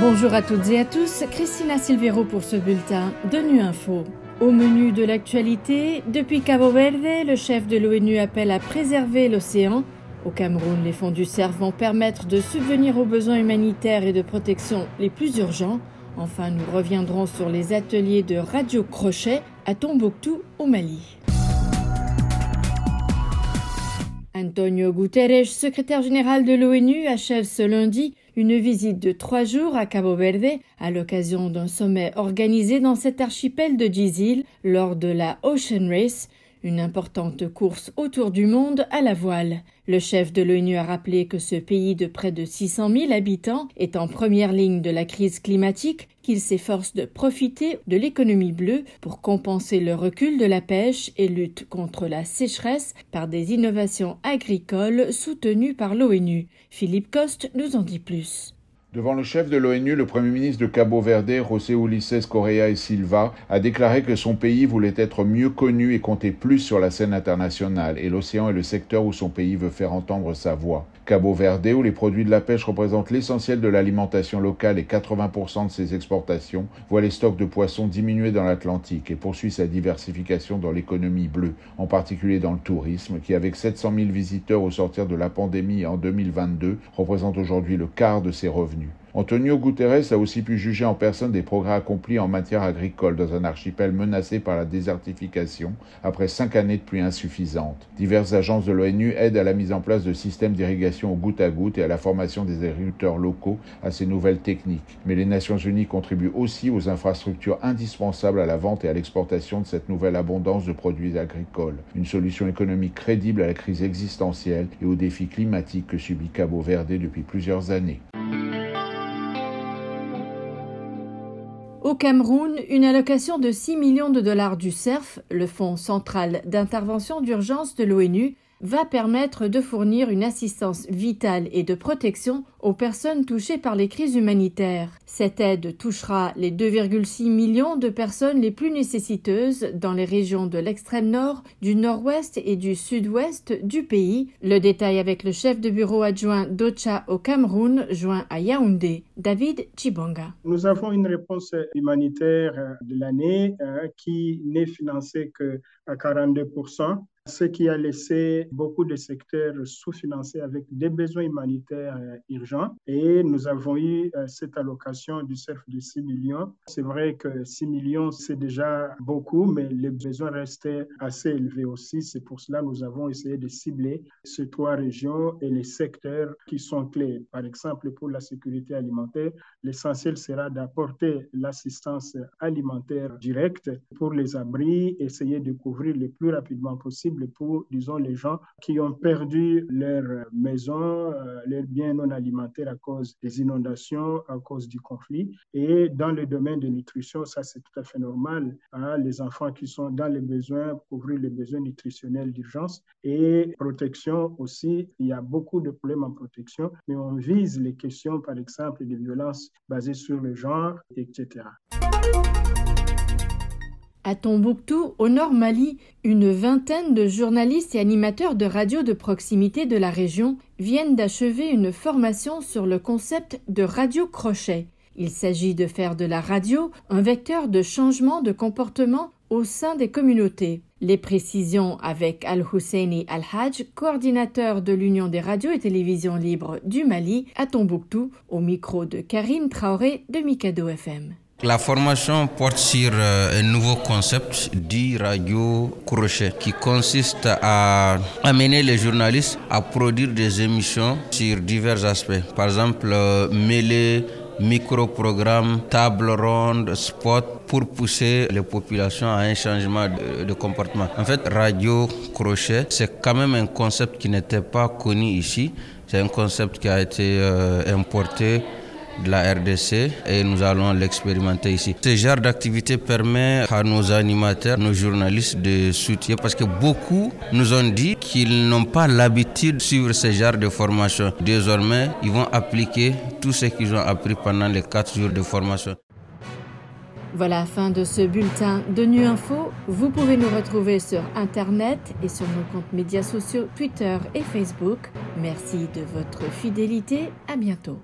Bonjour à toutes et à tous, Christina Silvero pour ce bulletin de Nu Info. Au menu de l'actualité, depuis Cabo Verde, le chef de l'ONU appelle à préserver l'océan. Au Cameroun, les fonds du CERF vont permettre de subvenir aux besoins humanitaires et de protection les plus urgents. Enfin, nous reviendrons sur les ateliers de radio crochet à Tombouctou, au Mali. Antonio Guterres, secrétaire général de l'ONU, achève ce lundi une visite de trois jours à Cabo Verde à l'occasion d'un sommet organisé dans cet archipel de dix îles lors de la Ocean Race, une importante course autour du monde à la voile. Le chef de l'ONU a rappelé que ce pays de près de 600 000 habitants est en première ligne de la crise climatique, qu'il s'efforce de profiter de l'économie bleue pour compenser le recul de la pêche et lutte contre la sécheresse par des innovations agricoles soutenues par l'ONU. Philippe Coste nous en dit plus. Devant le chef de l'ONU, le Premier ministre de Cabo Verde, José Ulises Correa y Silva, a déclaré que son pays voulait être mieux connu et compter plus sur la scène internationale, et l'océan est le secteur où son pays veut faire entendre sa voix. Cabo Verde, où les produits de la pêche représentent l'essentiel de l'alimentation locale et 80% de ses exportations, voit les stocks de poissons diminuer dans l'Atlantique et poursuit sa diversification dans l'économie bleue, en particulier dans le tourisme, qui avec 700 000 visiteurs au sortir de la pandémie en 2022 représente aujourd'hui le quart de ses revenus. Antonio Guterres a aussi pu juger en personne des progrès accomplis en matière agricole dans un archipel menacé par la désertification après cinq années de pluie insuffisantes. Diverses agences de l'ONU aident à la mise en place de systèmes d'irrigation au goutte à goutte et à la formation des agriculteurs locaux à ces nouvelles techniques. Mais les Nations Unies contribuent aussi aux infrastructures indispensables à la vente et à l'exportation de cette nouvelle abondance de produits agricoles. Une solution économique crédible à la crise existentielle et aux défis climatiques que subit Cabo Verde depuis plusieurs années. Au Cameroun, une allocation de 6 millions de dollars du CERF, le Fonds central d'intervention d'urgence de l'ONU, va permettre de fournir une assistance vitale et de protection aux personnes touchées par les crises humanitaires. Cette aide touchera les 2,6 millions de personnes les plus nécessiteuses dans les régions de l'extrême nord, du nord-ouest et du sud-ouest du pays. Le détail avec le chef de bureau adjoint d'OCHA au Cameroun, joint à Yaoundé, David Chibonga. Nous avons une réponse humanitaire de l'année hein, qui n'est financée que à 42 ce qui a laissé beaucoup de secteurs sous-financés avec des besoins humanitaires euh, urgents. Et nous avons eu euh, cette allocation du CERF de 6 millions. C'est vrai que 6 millions, c'est déjà beaucoup, mais les besoins restaient assez élevés aussi. C'est pour cela que nous avons essayé de cibler ces trois régions et les secteurs qui sont clés. Par exemple, pour la sécurité alimentaire, l'essentiel sera d'apporter l'assistance alimentaire directe pour les abris, essayer de couvrir le plus rapidement possible pour, disons, les gens qui ont perdu leur maison, euh, leurs biens non alimentaires à cause des inondations, à cause du conflit. Et dans le domaine de nutrition, ça c'est tout à fait normal. Hein, les enfants qui sont dans les besoins, couvrir les besoins nutritionnels d'urgence et protection aussi. Il y a beaucoup de problèmes en protection, mais on vise les questions, par exemple, de violences basées sur le genre, etc. À Tombouctou, au nord Mali, une vingtaine de journalistes et animateurs de radio de proximité de la région viennent d'achever une formation sur le concept de radio crochet. Il s'agit de faire de la radio un vecteur de changement de comportement au sein des communautés. Les précisions avec Al-Husseini Al-Hajj, coordinateur de l'Union des radios et télévisions libres du Mali, à Tombouctou, au micro de Karim Traoré de Mikado FM. La formation porte sur euh, un nouveau concept dit radio crochet qui consiste à amener les journalistes à produire des émissions sur divers aspects. Par exemple, euh, mêler micro-programmes, table ronde, spot pour pousser les populations à un changement de, comportement. En fait, radio crochet, c'est quand même un concept qui n'était pas connu ici. C'est un concept qui a été euh, importé de la RDC et nous allons l'expérimenter ici. Ce genre d'activité permet à nos animateurs, nos journalistes de soutenir parce que beaucoup nous ont dit qu'ils n'ont pas l'habitude de suivre ce genre de formation. Désormais, ils vont appliquer tout ce qu'ils ont appris pendant les quatre jours de formation. Voilà la fin de ce bulletin de Nu Info. Vous pouvez nous retrouver sur Internet et sur nos comptes médias sociaux Twitter et Facebook. Merci de votre fidélité. À bientôt.